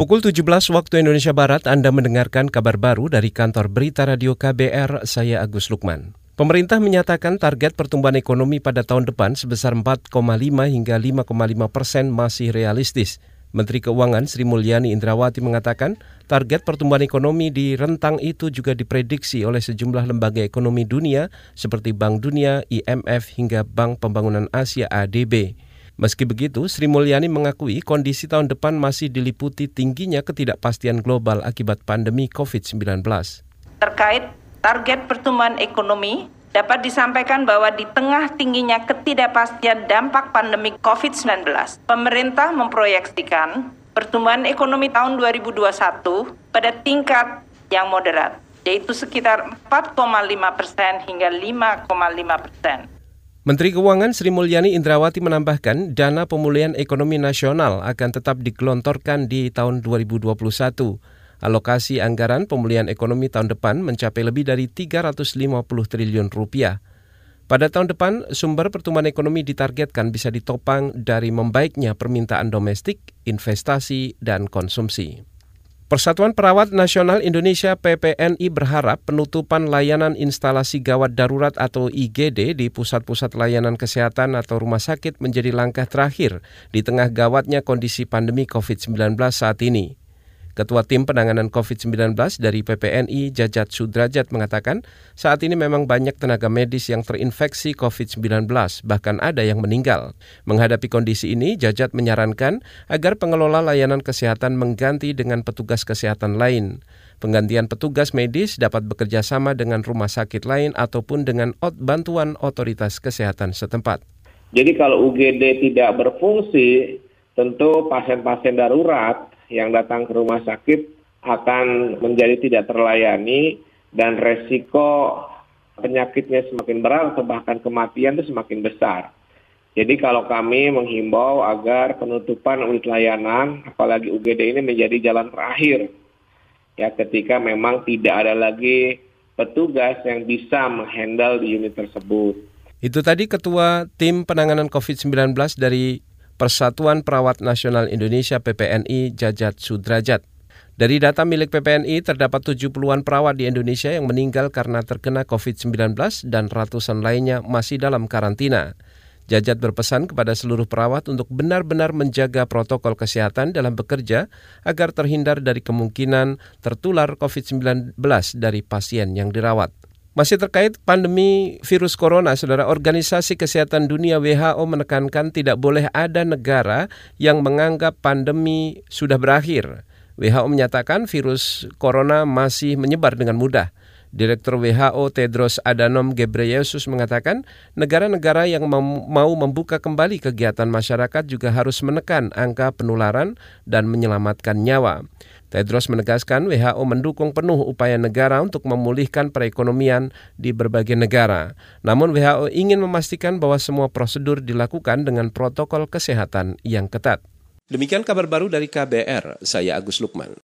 Pukul 17 waktu Indonesia Barat Anda mendengarkan kabar baru dari kantor berita radio KBR, saya Agus Lukman. Pemerintah menyatakan target pertumbuhan ekonomi pada tahun depan sebesar 4,5 hingga 5,5 persen masih realistis. Menteri Keuangan Sri Mulyani Indrawati mengatakan target pertumbuhan ekonomi di rentang itu juga diprediksi oleh sejumlah lembaga ekonomi dunia seperti Bank Dunia, IMF hingga Bank Pembangunan Asia ADB. Meski begitu, Sri Mulyani mengakui kondisi tahun depan masih diliputi tingginya ketidakpastian global akibat pandemi COVID-19. Terkait target pertumbuhan ekonomi, dapat disampaikan bahwa di tengah tingginya ketidakpastian dampak pandemi COVID-19, pemerintah memproyeksikan pertumbuhan ekonomi tahun 2021 pada tingkat yang moderat, yaitu sekitar 4,5 persen hingga 5,5 persen. Menteri Keuangan Sri Mulyani Indrawati menambahkan dana pemulihan ekonomi nasional akan tetap digelontorkan di tahun 2021. Alokasi anggaran pemulihan ekonomi tahun depan mencapai lebih dari 350 triliun rupiah. Pada tahun depan, sumber pertumbuhan ekonomi ditargetkan bisa ditopang dari membaiknya permintaan domestik, investasi, dan konsumsi. Persatuan Perawat Nasional Indonesia PPNI berharap penutupan layanan instalasi gawat darurat atau IGD di pusat-pusat layanan kesehatan atau rumah sakit menjadi langkah terakhir di tengah gawatnya kondisi pandemi COVID-19 saat ini. Ketua Tim Penanganan COVID-19 dari PPNI Jajat Sudrajat mengatakan saat ini memang banyak tenaga medis yang terinfeksi COVID-19, bahkan ada yang meninggal. Menghadapi kondisi ini, Jajat menyarankan agar pengelola layanan kesehatan mengganti dengan petugas kesehatan lain. Penggantian petugas medis dapat bekerja sama dengan rumah sakit lain ataupun dengan bantuan otoritas kesehatan setempat. Jadi kalau UGD tidak berfungsi, tentu pasien-pasien darurat yang datang ke rumah sakit akan menjadi tidak terlayani dan resiko penyakitnya semakin berat atau bahkan kematian itu semakin besar. Jadi kalau kami menghimbau agar penutupan unit layanan, apalagi UGD ini menjadi jalan terakhir, ya ketika memang tidak ada lagi petugas yang bisa menghandle di unit tersebut. Itu tadi Ketua Tim Penanganan COVID-19 dari Persatuan Perawat Nasional Indonesia PPNI Jajat Sudrajat. Dari data milik PPNI, terdapat 70-an perawat di Indonesia yang meninggal karena terkena COVID-19 dan ratusan lainnya masih dalam karantina. Jajat berpesan kepada seluruh perawat untuk benar-benar menjaga protokol kesehatan dalam bekerja agar terhindar dari kemungkinan tertular COVID-19 dari pasien yang dirawat. Masih terkait pandemi virus corona, Saudara Organisasi Kesehatan Dunia WHO menekankan tidak boleh ada negara yang menganggap pandemi sudah berakhir. WHO menyatakan virus corona masih menyebar dengan mudah. Direktur WHO Tedros Adhanom Ghebreyesus mengatakan negara-negara yang mau membuka kembali kegiatan masyarakat juga harus menekan angka penularan dan menyelamatkan nyawa. Tedros menegaskan WHO mendukung penuh upaya negara untuk memulihkan perekonomian di berbagai negara. Namun WHO ingin memastikan bahwa semua prosedur dilakukan dengan protokol kesehatan yang ketat. Demikian kabar baru dari KBR, saya Agus Lukman.